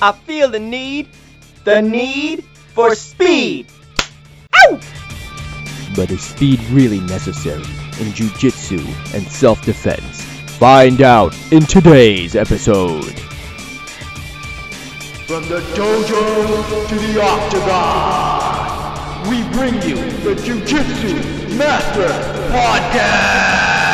I feel the need, the need for speed. Ow! But is speed really necessary in jujitsu and self-defense? Find out in today's episode. From the dojo to the octagon, we bring you the Jiu-Jitsu Master Podcast!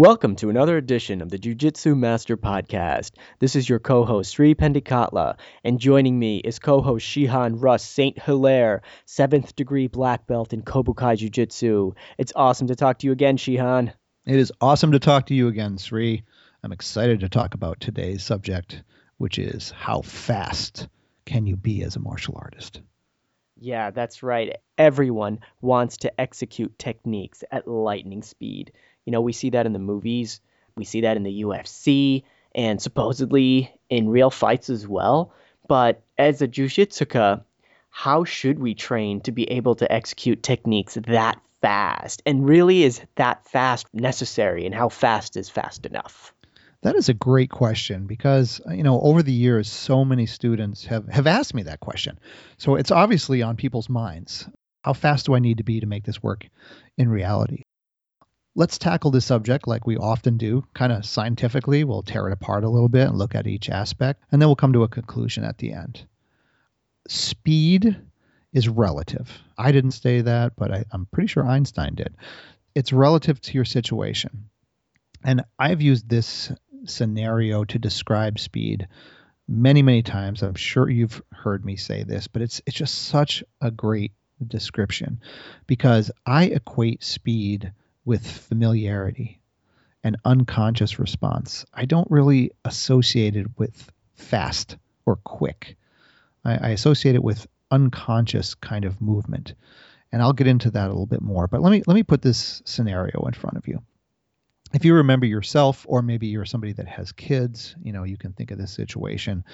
Welcome to another edition of the Jiu-Jitsu Master Podcast. This is your co-host Sri Pendikatla, and joining me is co-host Shihan Russ Saint Hilaire, seventh degree black belt in Kobukai Jiu-Jitsu. It's awesome to talk to you again, Shihan. It is awesome to talk to you again, Sri. I'm excited to talk about today's subject, which is how fast can you be as a martial artist? Yeah, that's right. Everyone wants to execute techniques at lightning speed. You know, we see that in the movies, we see that in the UFC, and supposedly in real fights as well. But as a Jujitsuka, how should we train to be able to execute techniques that fast? And really, is that fast necessary? And how fast is fast enough? That is a great question because you know over the years so many students have have asked me that question. So it's obviously on people's minds. How fast do I need to be to make this work in reality? Let's tackle this subject like we often do, kind of scientifically. We'll tear it apart a little bit and look at each aspect, and then we'll come to a conclusion at the end. Speed is relative. I didn't say that, but I, am pretty sure Einstein did. It's relative to your situation. And I've used this scenario to describe speed many, many times. I'm sure you've heard me say this, but it's it's just such a great description because I equate speed with familiarity and unconscious response. I don't really associate it with fast or quick. I, I associate it with unconscious kind of movement. And I'll get into that a little bit more. But let me let me put this scenario in front of you. If you remember yourself, or maybe you're somebody that has kids, you know, you can think of this situation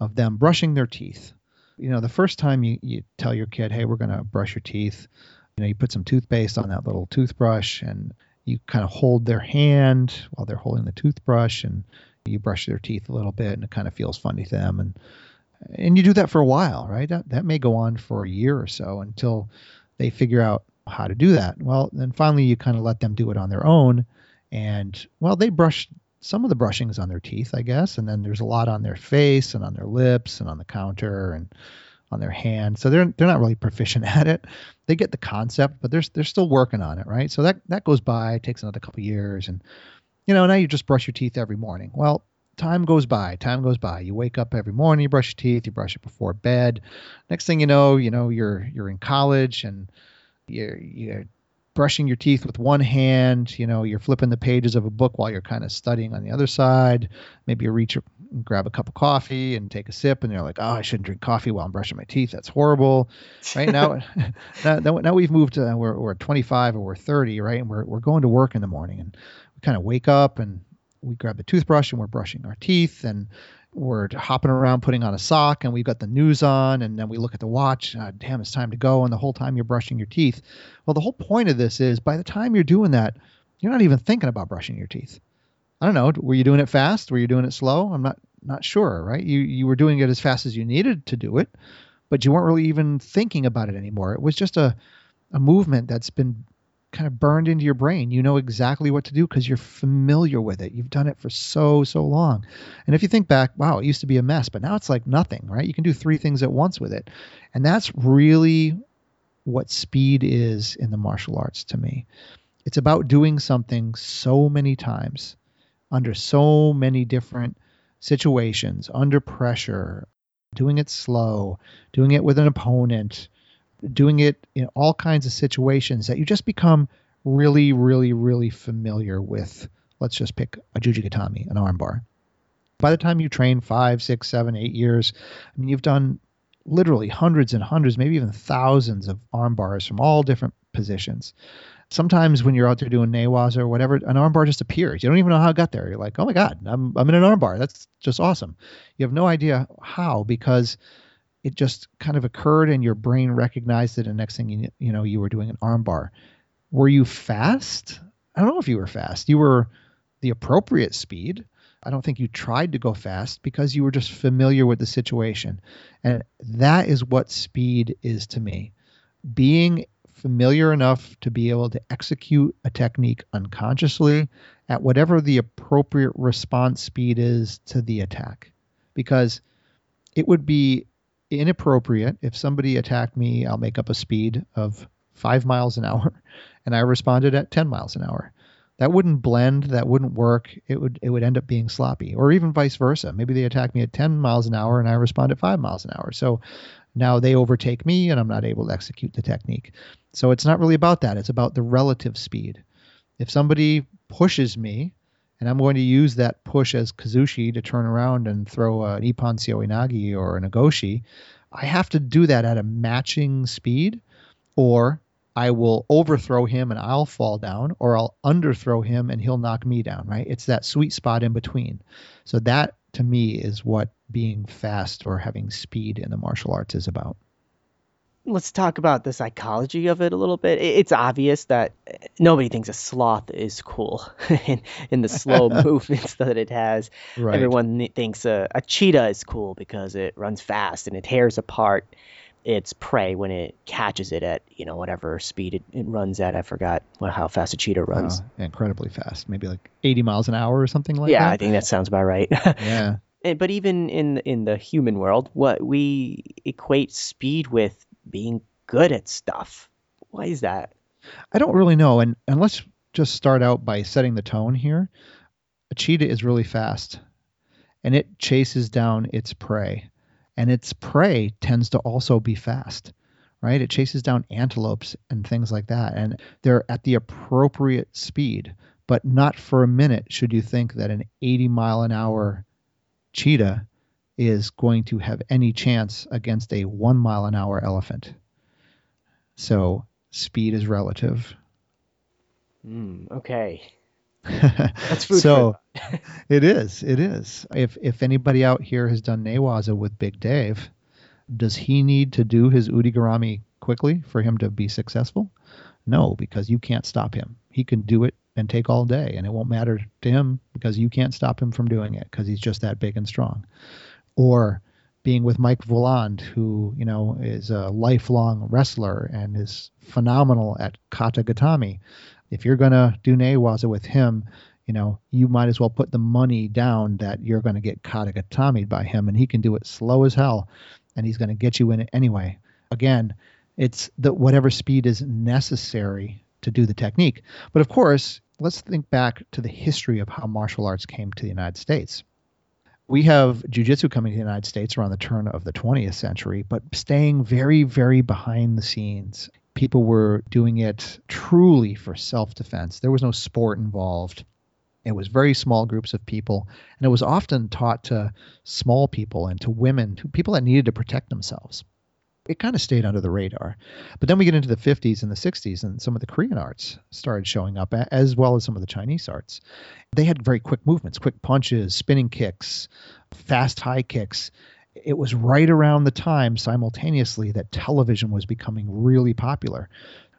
of them brushing their teeth. You know, the first time you, you tell your kid, hey, we're going to brush your teeth, you know, you put some toothpaste on that little toothbrush and you kind of hold their hand while they're holding the toothbrush and you brush their teeth a little bit and it kind of feels funny to them and and you do that for a while, right? That that may go on for a year or so until they figure out how to do that. Well, then finally you kind of let them do it on their own and well, they brush some of the brushings on their teeth, I guess, and then there's a lot on their face and on their lips and on the counter and on their hand. So they're they're not really proficient at it. They get the concept, but they're they're still working on it, right? So that that goes by, takes another couple years, and you know now you just brush your teeth every morning. Well, time goes by, time goes by. You wake up every morning, you brush your teeth, you brush it before bed. Next thing you know, you know you're you're in college and you're you're brushing your teeth with one hand, you know, you're flipping the pages of a book while you're kind of studying on the other side. Maybe you reach and grab a cup of coffee and take a sip, and you're like, oh, I shouldn't drink coffee while I'm brushing my teeth. That's horrible. Right now, now, now, we've moved to we're, we're 25 or we're 30, right? And we're, we're going to work in the morning, and we kind of wake up and we grab the toothbrush and we're brushing our teeth and we're hopping around putting on a sock and we've got the news on and then we look at the watch uh, damn it's time to go and the whole time you're brushing your teeth. Well the whole point of this is by the time you're doing that you're not even thinking about brushing your teeth. I don't know. Were you doing it fast? Were you doing it slow? I'm not not sure right? You you were doing it as fast as you needed to do it but you weren't really even thinking about it anymore. It was just a a movement that's been kind of burned into your brain. You know exactly what to do because you're familiar with it. You've done it for so, so long. And if you think back, wow, it used to be a mess, but now it's like nothing, right? You can do three things at once with it. And that's really what speed is in the martial arts to me. It's about doing something so many times under so many different situations, under pressure, doing it slow, doing it with an opponent, doing it in all kinds of situations that you just become really, really, really familiar with. Let's just pick a Jujigatame, an armbar. By the time you train five, six, seven, eight years, I mean, you've done literally hundreds and hundreds, maybe even thousands of armbars from all different positions. Sometimes when you're out there doing newaza or whatever, an armbar just appears. You don't even know how it got there. You're like, oh my God, I'm, I'm in an armbar. That's just awesome. You have no idea how because it just kind of occurred and your brain recognized it and next thing you, you know you were doing an armbar were you fast i don't know if you were fast you were the appropriate speed I don't think you tried to go fast because you were just familiar with the situation. And that is what speed is to me. Being familiar enough to be able to execute a technique unconsciously at whatever the appropriate response speed is to the attack. Because it would be inappropriate if somebody attacked me, I'll make up a speed of five miles an hour, and I responded at 10 miles an hour. That wouldn't blend. That wouldn't work. It would it would end up being sloppy, or even vice versa. Maybe they attack me at 10 miles an hour and I respond at five miles an hour. So now they overtake me and I'm not able to execute the technique. So it's not really about that. It's about the relative speed. If somebody pushes me, and I'm going to use that push as Kazushi to turn around and throw an Ippon Seoi Nage or an Ogoshi, I have to do that at a matching speed, or I will overthrow him and I'll fall down, or I'll underthrow him and he'll knock me down, right? It's that sweet spot in between. So that to me is what being fast or having speed in the martial arts is about. Let's talk about the psychology of it a little bit. It's obvious that nobody thinks a sloth is cool in, in the slow movements that it has. Right. Everyone thinks a, a cheetah is cool because it runs fast and it tears apart its prey when it catches it at you know whatever speed it, it runs at. I forgot what, how fast a cheetah runs. Uh, incredibly fast, maybe like 80 miles an hour or something like yeah, that. Yeah, I think that sounds about right. yeah. But even in in the human world, what we equate speed with being good at stuff. Why is that? I don't really know. And and let's just start out by setting the tone here. A cheetah is really fast and it chases down its prey. And its prey tends to also be fast, right? It chases down antelopes and things like that. And they're at the appropriate speed, but not for a minute should you think that an 80 mile an hour cheetah is going to have any chance against a one mile an hour elephant. So speed is relative. Mm, okay. That's food so it is. It is. If if anybody out here has done Newaza with Big Dave, does he need to do his Udegarami quickly for him to be successful? No, because you can't stop him. He can do it and take all day, and it won't matter to him because you can't stop him from doing it because he's just that big and strong. Or being with Mike Voland, who you know is a lifelong wrestler and is phenomenal at kata gatame. If you're gonna do Newaza with him, you know you might as well put the money down that you're gonna get kata gatame'd by him, and he can do it slow as hell, and he's gonna get you in it anyway. Again, it's the whatever speed is necessary to do the technique. But of course, let's think back to the history of how martial arts came to the United States we have jiu-jitsu coming to the United States around the turn of the 20th century, but staying very, very behind the scenes. People were doing it truly for self-defense. There was no sport involved. It was very small groups of people, and it was often taught to small people and to women, to people that needed to protect themselves. It kind of stayed under the radar. But then we get into the 50s and the 60s, and some of the Korean arts started showing up, as well as some of the Chinese arts. They had very quick movements, quick punches, spinning kicks, fast high kicks. It was right around the time simultaneously that television was becoming really popular.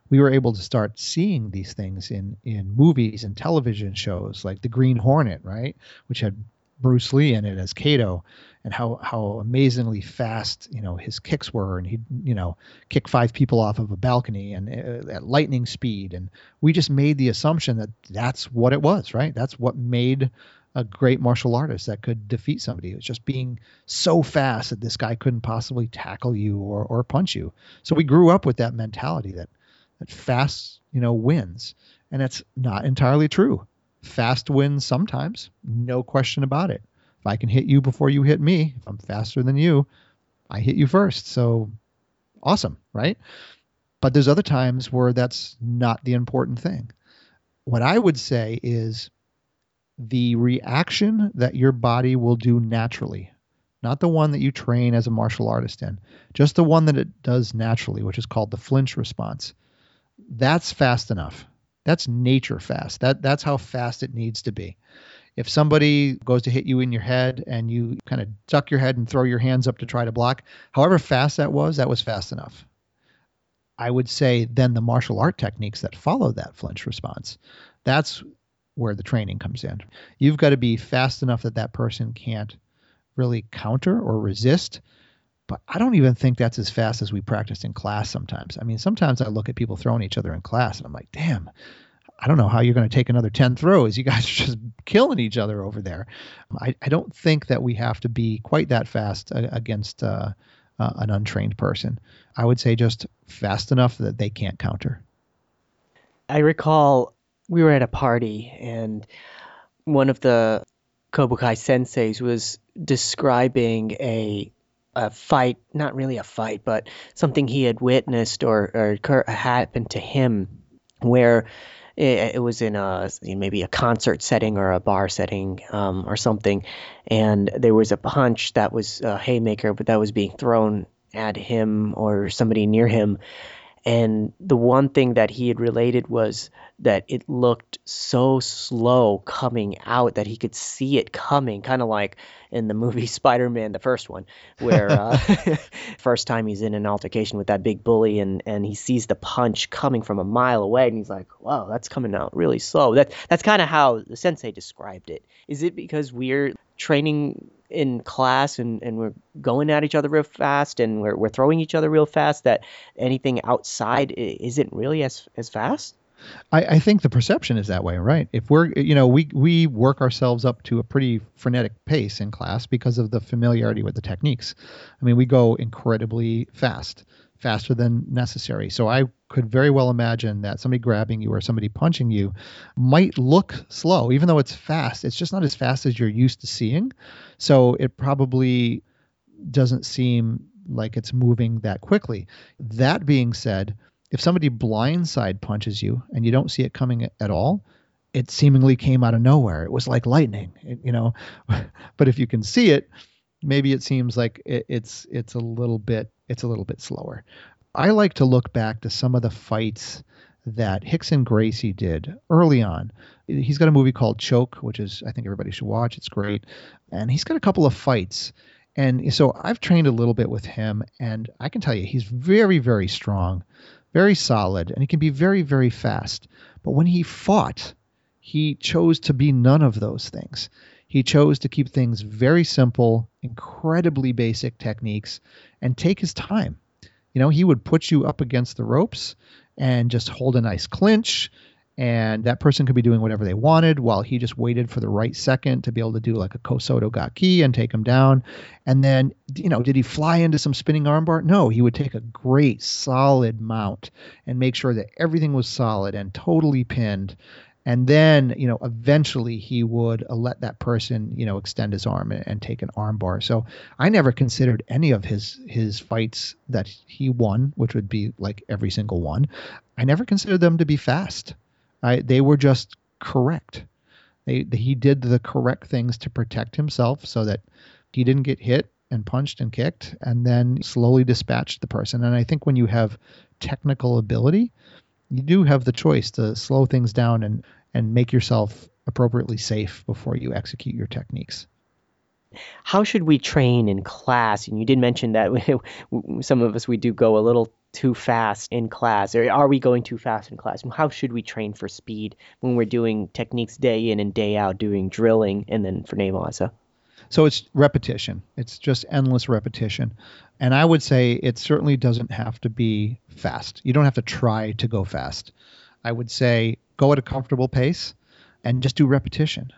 We were able to start seeing these things in in movies and television shows like The Green Hornet, right, which had Bruce Lee in it as Kato, and how how amazingly fast you know his kicks were, and he'd you know kick five people off of a balcony and uh, at lightning speed, and we just made the assumption that that's what it was, right? That's what made a great martial artist that could defeat somebody. It was just being so fast that this guy couldn't possibly tackle you or or punch you. So we grew up with that mentality that that fast you know wins, and it's not entirely true fast wins sometimes, no question about it. If I can hit you before you hit me, if I'm faster than you, I hit you first. So awesome, right? But there's other times where that's not the important thing. What I would say is the reaction that your body will do naturally, not the one that you train as a martial artist in, just the one that it does naturally, which is called the flinch response. That's fast enough. That's nature fast. That that's how fast it needs to be. If somebody goes to hit you in your head and you kind of duck your head and throw your hands up to try to block, however fast that was, that was fast enough. I would say then the martial art techniques that follow that flinch response, that's where the training comes in. You've got to be fast enough that that person can't really counter or resist. But I don't even think that's as fast as we practice in class sometimes. I mean, sometimes I look at people throwing each other in class and I'm like, damn, I don't know how you're going to take another 10 throws. You guys are just killing each other over there. I, I don't think that we have to be quite that fast against uh, uh, an untrained person. I would say just fast enough that they can't counter. I recall we were at a party and one of the Kobukai senseis was describing a a fight, not really a fight, but something he had witnessed or, or happened to him where it, it was in a maybe a concert setting or a bar setting um, or something, and there was a punch that was a haymaker, but that was being thrown at him or somebody near him, and the one thing that he had related was that it looked so slow coming out that he could see it coming, kind of like in the movie Spider Man, the first one, where uh, first time he's in an altercation with that big bully and, and he sees the punch coming from a mile away and he's like, wow, that's coming out really slow. That, that's kind of how the sensei described it. Is it because we're training in class and, and we're going at each other real fast and we're, we're throwing each other real fast that anything outside isn't really as, as fast? I, I, think the perception is that way, right? If we're, you know, we we work ourselves up to a pretty frenetic pace in class because of the familiarity with the techniques. I mean, we go incredibly fast faster than necessary. So I could very well imagine that somebody grabbing you or somebody punching you might look slow, even though it's fast. It's just not as fast as you're used to seeing. So it probably doesn't seem like it's moving that quickly. That being said, if somebody blindside punches you and you don't see it coming at all, it seemingly came out of nowhere. It was like lightning, you know. but if you can see it, maybe it seems like it, it's it's a little bit it's a little bit slower. I like to look back to some of the fights that Rickson Gracie did early on. He's got a movie called Choke, which is I think everybody should watch. It's great, and he's got a couple of fights. And so I've trained a little bit with him, and I can tell you he's very, very strong, very solid, and he can be very, very fast. But when he fought, he chose to be none of those things. He chose to keep things very simple, incredibly basic techniques, and take his time. You know, he would put you up against the ropes and just hold a nice clinch, and that person could be doing whatever they wanted while he just waited for the right second to be able to do like a Kosoto Gake and take him down. And then, you know, did he fly into some spinning armbar? No, he would take a great solid mount and make sure that everything was solid and totally pinned and then you know eventually he would uh, let that person you know extend his arm and, and, take an armbar. so i never considered any of his his fights that he won which would be like every single one. I never considered them to be fast. I, they were just correct. They, he did the correct things to protect himself so that he didn't get hit and punched and kicked and then slowly dispatched the person. And i think when you have technical ability you do have the choice to slow things down and and make yourself appropriately safe before you execute your techniques. How should we train in class? And you did mention that some of us we do go a little too fast in class. Or are we going too fast in class? How should we train for speed when we're doing techniques day in and day out, doing drilling, and then for Newaza? So it's repetition. It's just endless repetition. And I would say it certainly doesn't have to be fast. You don't have to try to go fast. I would say go at a comfortable pace and just do repetition.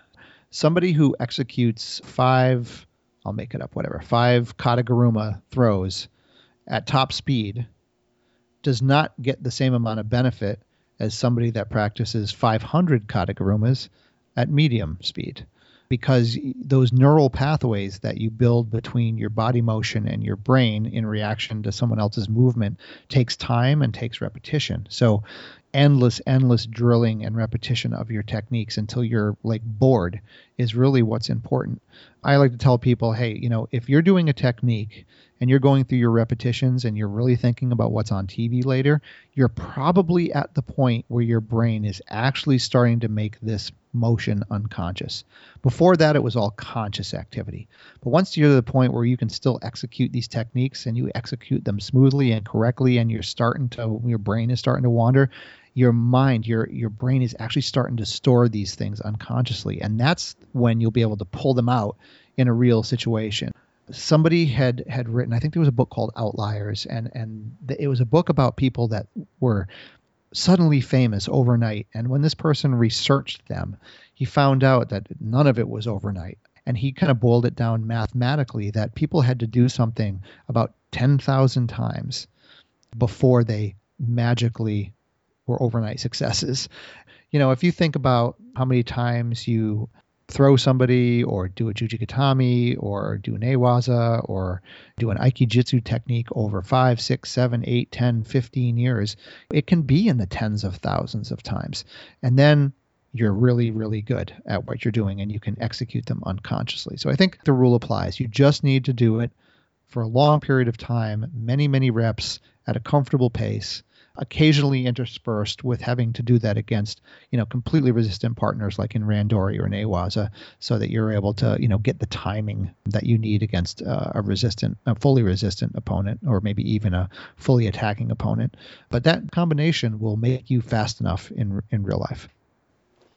Somebody who executes five, I'll make it up, whatever, five kataguruma throws at top speed does not get the same amount of benefit as somebody that practices 500 katagurumas at medium speed because those neural pathways that you build between your body motion and your brain in reaction to someone else's movement takes time and takes repetition. So endless endless drilling and repetition of your techniques until you're like bored is really what's important. I like to tell people, hey, you know, if you're doing a technique and you're going through your repetitions and you're really thinking about what's on TV later, you're probably at the point where your brain is actually starting to make this motion unconscious. Before that, it was all conscious activity. But once you're to the point where you can still execute these techniques and you execute them smoothly and correctly, and you're starting to, your brain is starting to wander, your mind, your your brain is actually starting to store these things unconsciously, and that's when you'll be able to pull them out in a real situation. Somebody had had written, I think there was a book called Outliers, and and it was a book about people that were suddenly famous overnight. And when this person researched them, he found out that none of it was overnight. And he kind of boiled it down mathematically that people had to do something about 10,000 times before they magically were overnight successes. You know, if you think about how many times you throw somebody or do a jujigatame or do an newaza or do an aikijitsu technique over five, six, seven, eight, ten, fifteen years, it can be in the tens of thousands of times. And then you're really, really good at what you're doing and you can execute them unconsciously. So I think the rule applies. You just need to do it for a long period of time, many, many reps at a comfortable pace occasionally interspersed with having to do that against you know completely resistant partners like in Randori or Newaza, so that you're able to you know get the timing that you need against uh, a resistant, a fully resistant opponent, or maybe even a fully attacking opponent. But that combination will make you fast enough in in real life.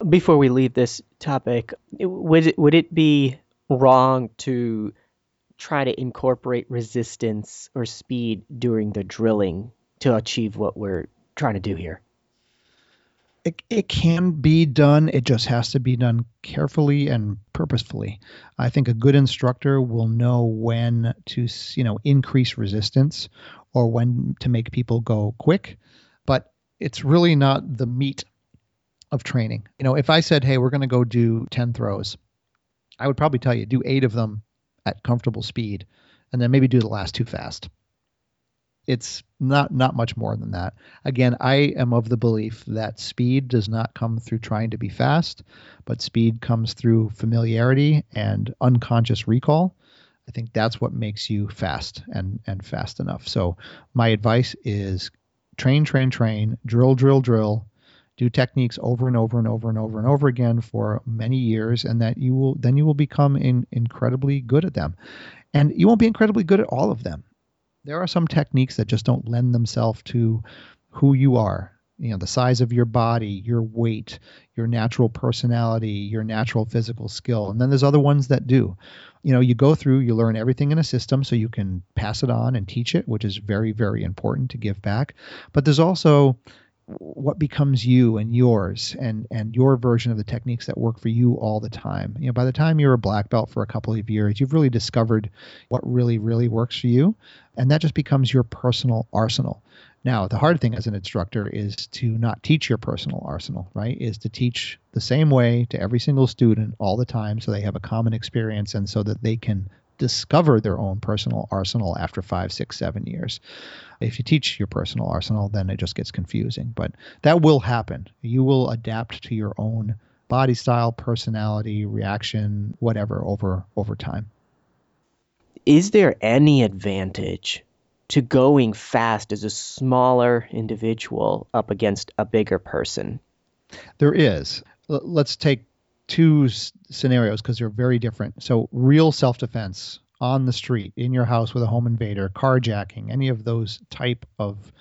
Before we leave this topic, would it, would it be wrong to try to incorporate resistance or speed during the drilling to achieve what we're trying to do here? It, it can be done. It just has to be done carefully and purposefully. I think a good instructor will know when to, you know, increase resistance or when to make people go quick, but it's really not the meat of training. You know, if I said, "Hey, we're going to go do 10 throws," I would probably tell you do 8 of them at comfortable speed and then maybe do the last two fast it's not not much more than that. Again, I am of the belief that speed does not come through trying to be fast, but speed comes through familiarity and unconscious recall. I think that's what makes you fast and and fast enough. So my advice is train, train, train, drill, drill, drill, do techniques over and over and over and over and over again for many years, and that you will then you will become in, incredibly good at them. And you won't be incredibly good at all of them there are some techniques that just don't lend themselves to who you are. You know the size of your body your weight your natural personality your natural physical skill. And then there's other ones that do. You know you go through you learn everything in a system so you can pass it on and teach it which is very very important to give back. But there's also what becomes you and yours and and your version of the techniques that work for you all the time. You know by the time you're a black belt for a couple of years you've really discovered what really really works for you and that just becomes your personal arsenal. Now the hard thing as an instructor is to not teach your personal arsenal right? Is to teach the same way to every single student all the time so they have a common experience and so that they can discover their own personal arsenal after five, six, seven years. If you teach your personal arsenal, then it just gets confusing. But that will happen. You will adapt to your own body style, personality, reaction, whatever over over time. Is there any advantage to going fast as a smaller individual up against a bigger person? There is. L- let's take two s- scenarios because they're very different. So, real self defense on the street, in your house with a home invader, carjacking, any of those type of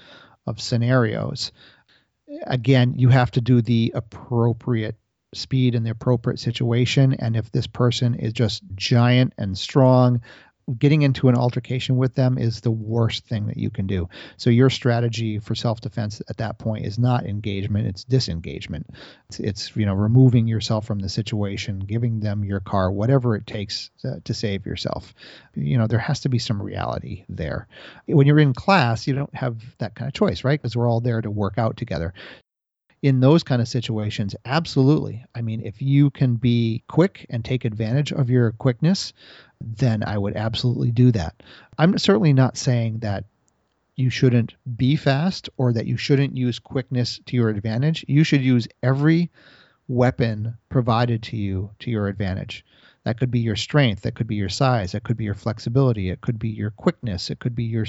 of scenarios. Again, you have to do the appropriate speed in the appropriate situation. And if this person is just giant and strong, getting into an altercation with them is the worst thing that you can do. So your strategy for self-defense at that point is not engagement, it's disengagement. It's, it's you know removing yourself from the situation, giving them your car, whatever it takes to, to save yourself. You know, there has to be some reality there. When you're in class, you don't have that kind of choice, right? Because we're all there to work out together in those kind of situations, absolutely. I mean, if you can be quick and take advantage of your quickness, then I would absolutely do that. I'm certainly not saying that you shouldn't be fast or that you shouldn't use quickness to your advantage. You should use every weapon provided to you to your advantage. That could be your strength, that could be your size, that could be your flexibility, it could be your quickness, it could be your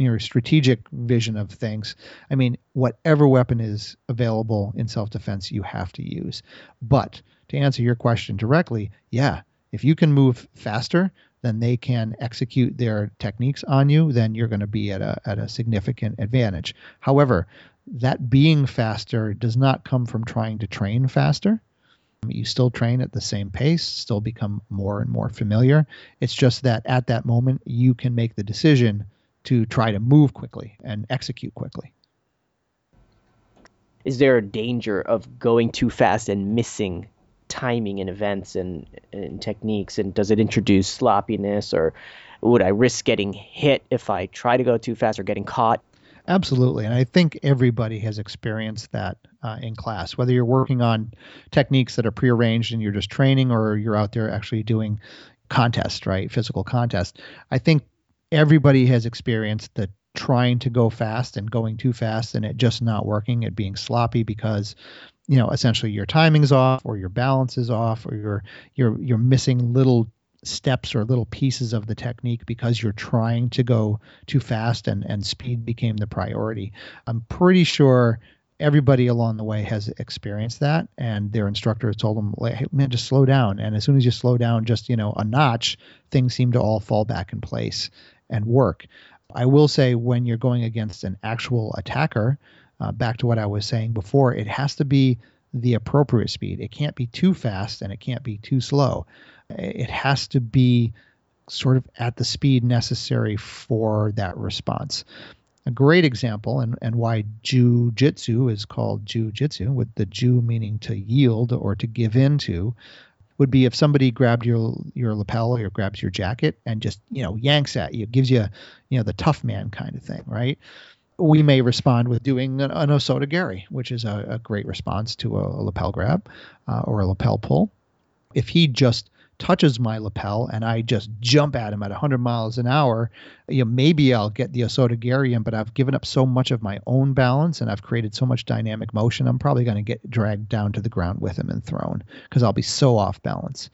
your strategic vision of things. I mean, whatever weapon is available in self-defense, you have to use. But to answer your question directly, yeah, if you can move faster than they can execute their techniques on you, then you're going to be at a, at a significant advantage. However, that being faster does not come from trying to train faster. You still train at the same pace, still become more and more familiar. It's just that at that moment, you can make the decision to try to move quickly and execute quickly. Is there a danger of going too fast and missing timing and events and, and techniques? And does it introduce sloppiness or would I risk getting hit if I try to go too fast or getting caught? Absolutely. And I think everybody has experienced that uh, in class, whether you're working on techniques that are prearranged and you're just training or you're out there actually doing contests, right? Physical contests. I think everybody has experienced the trying to go fast and going too fast and it just not working, it being sloppy because you know essentially your timing's off or your balance is off or you're you're you're missing little steps or little pieces of the technique because you're trying to go too fast and and speed became the priority. I'm pretty sure everybody along the way has experienced that and their instructor has told them hey, man just slow down. And as soon as you slow down just you know a notch things seem to all fall back in place and work. I will say when you're going against an actual attacker uh, back to what i was saying before it has to be the appropriate speed. It can't be too fast and it can't be too slow. It has to be sort of at the speed necessary for that response. A great example, and, and why Jiu-Jitsu is called Jiu-Jitsu, with the Jiu meaning to yield or to give in to, would be if somebody grabbed your your lapel or grabs your jacket and just you know yanks at you, gives you you know the tough man kind of thing, right? We may respond with doing an, an osotogari, which is a, a, great response to a, a lapel grab uh, or a lapel pull. If he just touches my lapel and I just jump at him at 100 miles an hour, you know, maybe I'll get the Osotogarian, but I've given up so much of my own balance and I've created so much dynamic motion, I'm probably going to get dragged down to the ground with him and thrown because I'll be so off balance.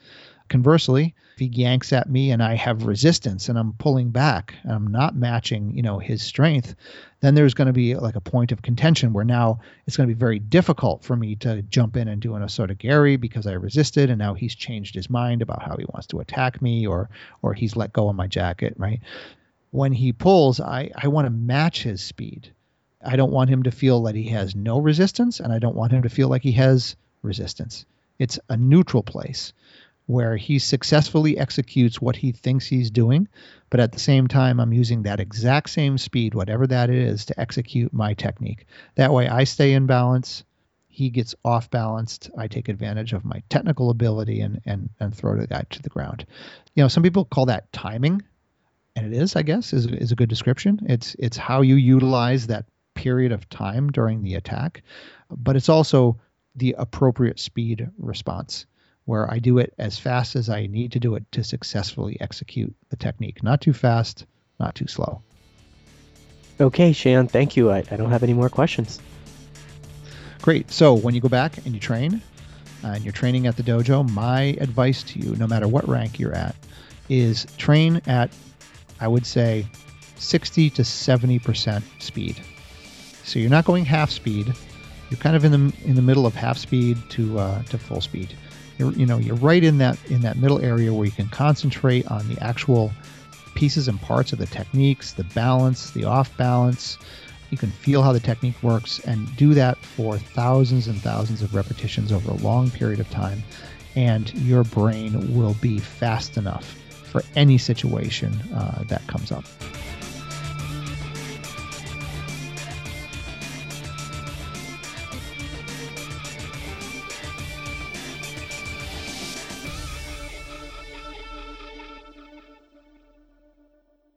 Conversely, if he yanks at me and I have resistance and I'm pulling back and I'm not matching, you know, his strength, then there's going to be like a point of contention where now it's going to be very difficult for me to jump in and do an Osotogari because I resisted and now he's changed his mind about how he wants to attack me or or he's let go of my jacket, right? When he pulls, I, I want to match his speed. I don't want him to feel that he has no resistance and I don't want him to feel like he has resistance. It's a neutral place where he successfully executes what he thinks he's doing, but at the same time, I'm using that exact same speed, whatever that is, to execute my technique. That way, I stay in balance. He gets off balanced. I take advantage of my technical ability and and and throw the guy to the ground. You know, some people call that timing, and it is, I guess, is is a good description. It's it's how you utilize that period of time during the attack, but it's also the appropriate speed response where I do it as fast as I need to do it to successfully execute the technique. Not too fast, not too slow. Okay, Shihan, thank you. I, I don't have any more questions. Great. So when you go back and you train, uh, and you're training at the dojo, my advice to you, no matter what rank you're at, is train at, I would say, 60 to 70% speed. So you're not going half speed. You're kind of in the in the middle of half speed to uh, to full speed. You're, you know, you're right in that in that middle area where you can concentrate on the actual pieces and parts of the techniques, the balance, the off balance. You can feel how the technique works and do that for thousands and thousands of repetitions over a long period of time. And your brain will be fast enough for any situation uh, that comes up.